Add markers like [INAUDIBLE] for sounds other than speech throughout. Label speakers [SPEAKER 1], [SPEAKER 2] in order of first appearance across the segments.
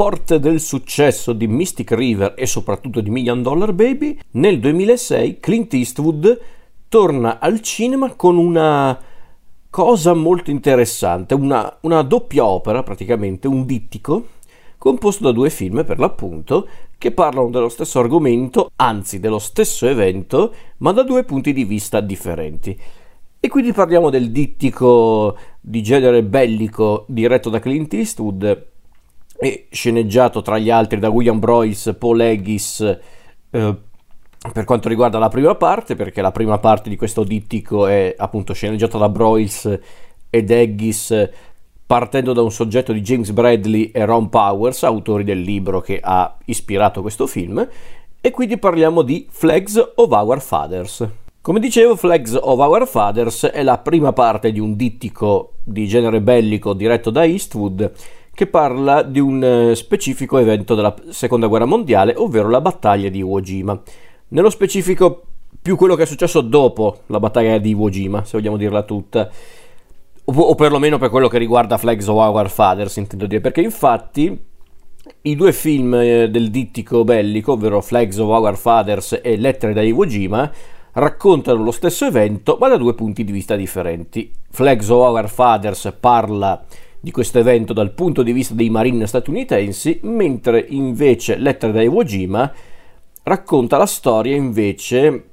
[SPEAKER 1] forte del successo di Mystic River e soprattutto di Million Dollar Baby, nel 2006 Clint Eastwood torna al cinema con una cosa molto interessante, una, una doppia opera praticamente, un dittico, composto da due film per l'appunto, che parlano dello stesso argomento, anzi dello stesso evento, ma da due punti di vista differenti. E quindi parliamo del dittico di genere bellico diretto da Clint Eastwood e sceneggiato tra gli altri da William Broyce, Paul Haggis eh, per quanto riguarda la prima parte, perché la prima parte di questo dittico è appunto sceneggiata da Broyce ed Haggis partendo da un soggetto di James Bradley e Ron Powers, autori del libro che ha ispirato questo film, e quindi parliamo di Flags of Our Fathers. Come dicevo, Flags of Our Fathers è la prima parte di un dittico di genere bellico diretto da Eastwood che parla di un eh, specifico evento della seconda guerra mondiale, ovvero la battaglia di Iwo Jima. Nello specifico più quello che è successo dopo la battaglia di Iwo Jima, se vogliamo dirla tutta, o, o perlomeno per quello che riguarda Flags of Our Fathers, intendo dire, perché infatti i due film eh, del dittico bellico, ovvero Flags of Our Fathers e Lettere da Iwo Jima, raccontano lo stesso evento ma da due punti di vista differenti. Flags of Our Fathers parla di questo evento dal punto di vista dei marine statunitensi, mentre invece Lettere da Iwo Jima racconta la storia invece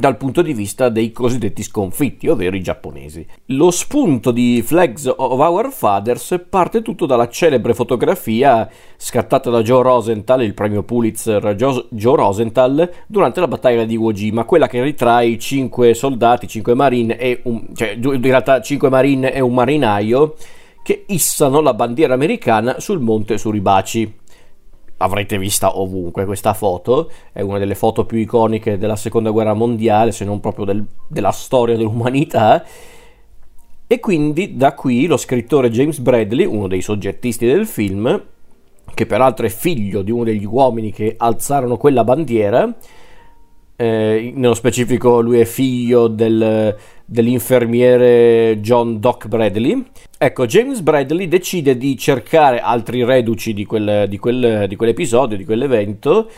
[SPEAKER 1] dal punto di vista dei cosiddetti sconfitti, ovvero i giapponesi. Lo spunto di Flags of Our Fathers parte tutto dalla celebre fotografia scattata da Joe Rosenthal, il premio Pulitzer Joe, Rosenthal, durante la battaglia di Iwo Jima, quella che ritrae cinque soldati, cinque marine e un, cioè in realtà cinque marine e un marinaio che issano la bandiera americana sul monte Suribaci. Avrete vista ovunque questa foto, è una delle foto più iconiche della seconda guerra mondiale, se non proprio del, della storia dell'umanità. E quindi da qui lo scrittore James Bradley, uno dei soggettisti del film, che peraltro è figlio di uno degli uomini che alzarono quella bandiera, eh, nello specifico lui è figlio del, dell'infermiere John Doc Bradley. Ecco, James Bradley decide di cercare altri reduci di, quel, di, quel, di quell'episodio, di quell'evento,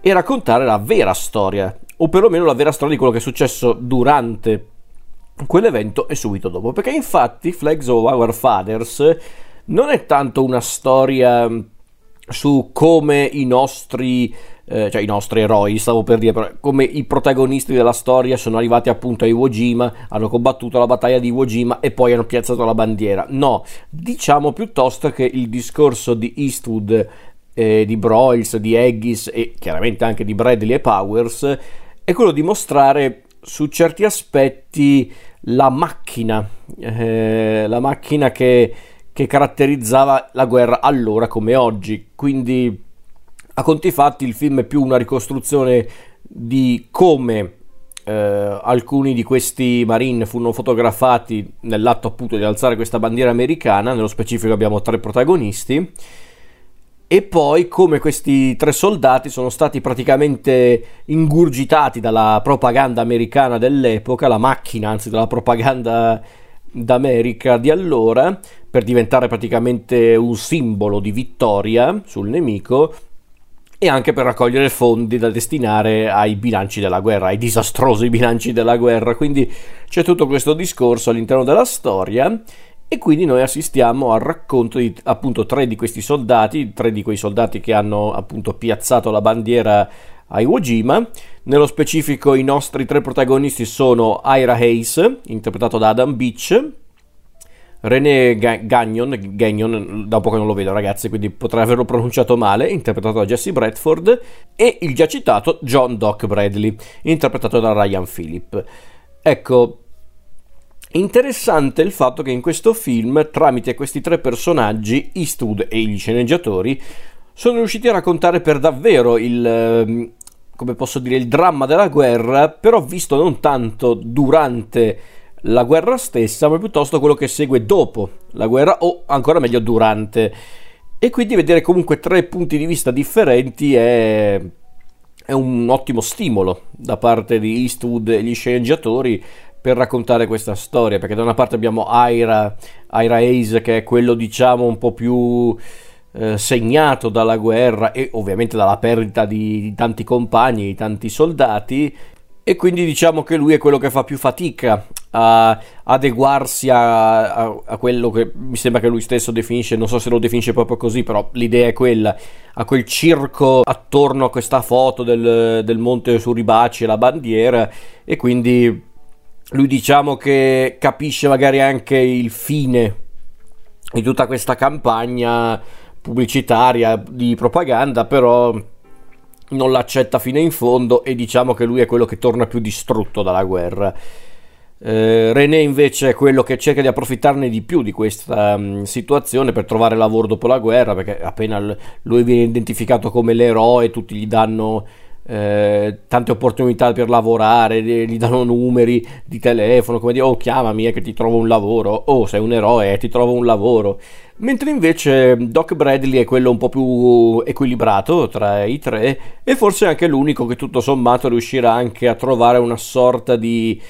[SPEAKER 1] e raccontare la vera storia, o perlomeno la vera storia di quello che è successo durante quell'evento e subito dopo. Perché infatti Flags of Our Fathers non è tanto una storia su come i nostri eh, cioè i nostri eroi, stavo per dire, come i protagonisti della storia sono arrivati appunto a Iwo Jima, hanno combattuto la battaglia di Iwo Jima e poi hanno piazzato la bandiera. No, diciamo piuttosto che il discorso di Eastwood, eh, di Broyles, di Haggis e chiaramente anche di Bradley e Powers è quello di mostrare su certi aspetti la macchina, eh, la macchina che, che caratterizzava la guerra allora come oggi. Quindi a conti fatti il film è più una ricostruzione di come eh, alcuni di questi marine furono fotografati nell'atto appunto di alzare questa bandiera americana, nello specifico abbiamo tre protagonisti, e poi come questi tre soldati sono stati praticamente ingurgitati dalla propaganda americana dell'epoca, la macchina anzi della propaganda d'America di allora, per diventare praticamente un simbolo di vittoria sul nemico e anche per raccogliere fondi da destinare ai bilanci della guerra, ai disastrosi bilanci della guerra. Quindi c'è tutto questo discorso all'interno della storia e quindi noi assistiamo al racconto di appunto tre di questi soldati, tre di quei soldati che hanno appunto piazzato la bandiera a Iwo Jima. Nello specifico i nostri tre protagonisti sono Ira Hayes, interpretato da Adam Beach, René Gagnon, Gagnon, da un po' che non lo vedo ragazzi, quindi potrei averlo pronunciato male, interpretato da Jesse Bradford, e il già citato John Doc Bradley, interpretato da Ryan Phillip. Ecco, Interessante il fatto che in questo film, tramite questi tre personaggi, Eastwood e gli sceneggiatori, sono riusciti a raccontare per davvero il, ehm, come posso dire, il dramma della guerra, però visto non tanto durante la guerra stessa, ma piuttosto quello che segue dopo la guerra o ancora meglio durante. E quindi vedere comunque tre punti di vista differenti è, è un ottimo stimolo da parte di Eastwood e gli sceneggiatori per raccontare questa storia, perché da una parte abbiamo Ira, Ira Hayes che è quello diciamo un po' più eh, segnato dalla guerra e ovviamente dalla perdita di, di tanti compagni, di tanti soldati e quindi diciamo che lui è quello che fa più fatica a adeguarsi a, a, a, quello che mi sembra che lui stesso definisce, non so se lo definisce proprio così, però l'idea è quella, a quel circo attorno a questa foto del, del monte Suribaci e la bandiera e quindi lui diciamo che capisce magari anche il fine di tutta questa campagna pubblicitaria di propaganda, però non l'accetta fino in fondo e diciamo che lui è quello che torna più distrutto dalla guerra. Eh, René invece è quello che cerca di approfittarne di più di questa um, situazione per trovare lavoro dopo la guerra, perché appena l- lui viene identificato come l'eroe, tutti gli danno eh, tante opportunità per lavorare, gli danno numeri di telefono, come dire, oh chiamami eh, che ti trovo un lavoro, oh sei un eroe, eh, ti trovo un lavoro. Mentre invece Doc Bradley è quello un po' più equilibrato tra i tre e forse anche l'unico che tutto sommato riuscirà anche a trovare una sorta di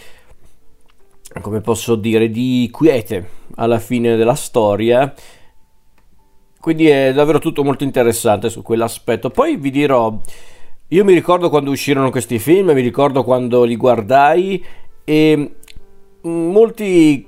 [SPEAKER 1] come posso dire di quiete alla fine della storia. Quindi è davvero tutto molto interessante su quell'aspetto. Poi vi dirò io mi ricordo quando uscirono questi film, mi ricordo quando li guardai e molti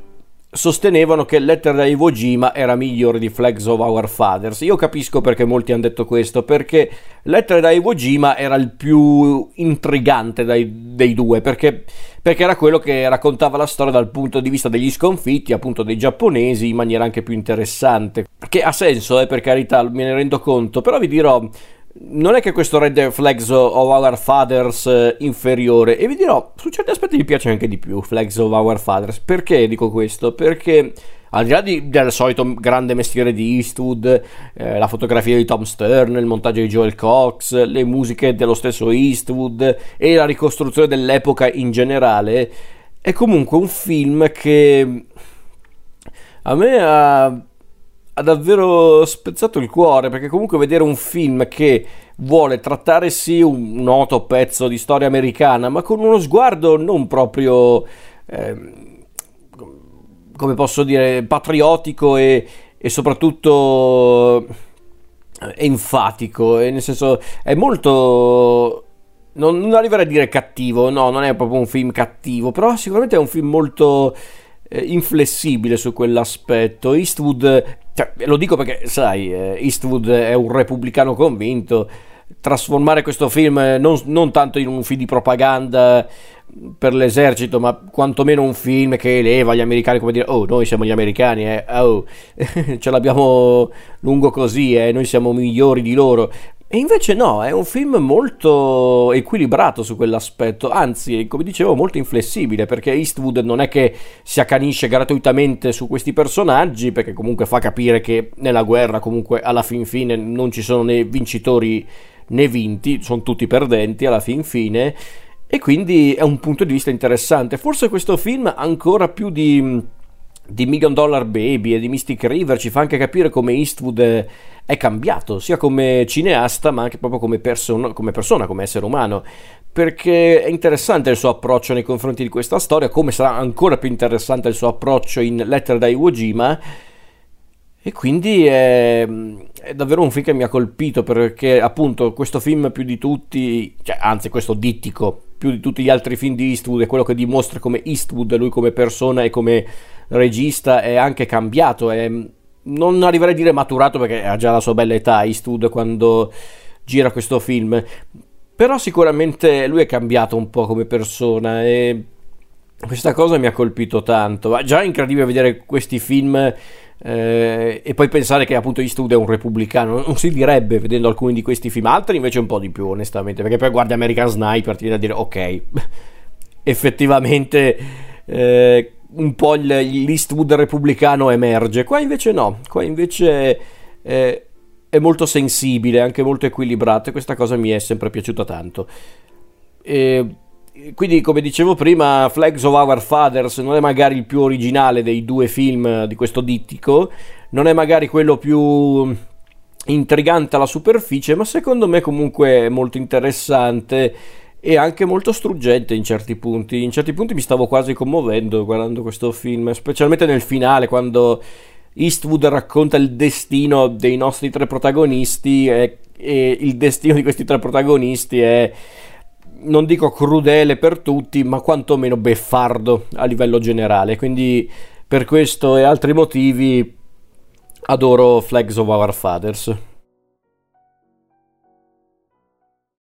[SPEAKER 1] sostenevano che Letter da Iwo Jima era migliore di Flags of Our Fathers. Io capisco perché molti hanno detto questo, perché Letter da Iwo Jima era il più intrigante dai, dei due, perché, perché, era quello che raccontava la storia dal punto di vista degli sconfitti, appunto dei giapponesi, in maniera anche più interessante. Che ha senso, eh, per carità, me ne rendo conto, però vi dirò, non è che questo Red Flags of Our Fathers eh, inferiore. E vi dirò su certi aspetti mi piace anche di più Flags of Our Fathers. Perché dico questo? Perché al di là di, del solito grande mestiere di Eastwood eh, la fotografia di Tom Stern il montaggio di Joel Cox le musiche dello stesso Eastwood e la ricostruzione dell'epoca in generale è comunque un film che a me ha ha davvero spezzato il cuore perché comunque vedere un film che vuole trattare sì un noto pezzo di storia americana ma con uno sguardo non proprio eh, come posso dire patriottico e, e soprattutto eh, enfatico e nel senso è molto non, non arriverei a dire cattivo no non è proprio un film cattivo però sicuramente è un film molto eh, inflessibile su quell'aspetto. Eastwood, cioè, lo dico perché, sai, eh, Eastwood è un repubblicano convinto. Trasformare questo film non, non tanto in un film di propaganda per l'esercito, ma quantomeno un film che eleva gli americani come dire, oh, noi siamo gli americani, eh, oh, [LAUGHS] ce l'abbiamo lungo così, eh, noi siamo migliori di loro. E invece no, è un film molto equilibrato su quell'aspetto, anzi, come dicevo, molto inflessibile, perché Eastwood non è che si accanisce gratuitamente su questi personaggi, perché comunque fa capire che nella guerra comunque alla fin fine non ci sono né vincitori né vinti, sono tutti perdenti alla fin fine, e quindi è un punto di vista interessante. Forse questo film ancora più di di Million Dollar Baby e di Mystic River ci fa anche capire come Eastwood è cambiato, sia come cineasta ma anche proprio come, person- come persona, come essere umano, perché è interessante il suo approccio nei confronti di questa storia, come sarà ancora più interessante il suo approccio in Letter da Iwo Jima, e quindi è, è, davvero un film che mi ha colpito perché appunto questo film più di tutti, cioè, anzi questo dittico più di tutti gli altri film di Eastwood è quello che dimostra come Eastwood, lui come persona e come regista è anche cambiato, è, non arriverei a dire maturato perché ha già la sua bella età Eastwood quando gira questo film, però sicuramente lui è cambiato un po' come persona e questa cosa mi ha colpito tanto. Ma già è incredibile vedere questi film eh, e poi pensare che appunto Eastwood è un repubblicano. Non si direbbe vedendo alcuni di questi film, altri invece un po' di più, onestamente. Perché poi guardi American Sniper, ti viene a dire ok, [LAUGHS] effettivamente. Eh, un po' l'Eastwood repubblicano emerge. Qua invece no, qua invece è, è molto sensibile, anche molto equilibrato e questa cosa mi è sempre piaciuta tanto. E quindi, come dicevo prima, Flags of Our Fathers non è magari il più originale dei due film di questo dittico, non è magari quello più intrigante alla superficie, ma secondo me comunque è molto interessante e anche molto struggente in certi punti. In certi punti mi stavo quasi commuovendo guardando questo film, specialmente nel finale quando Eastwood racconta il destino dei nostri tre protagonisti e, e il destino di questi tre protagonisti è non dico crudele per tutti, ma quantomeno beffardo a livello generale. Quindi per questo e altri motivi adoro Flags of Our Fathers.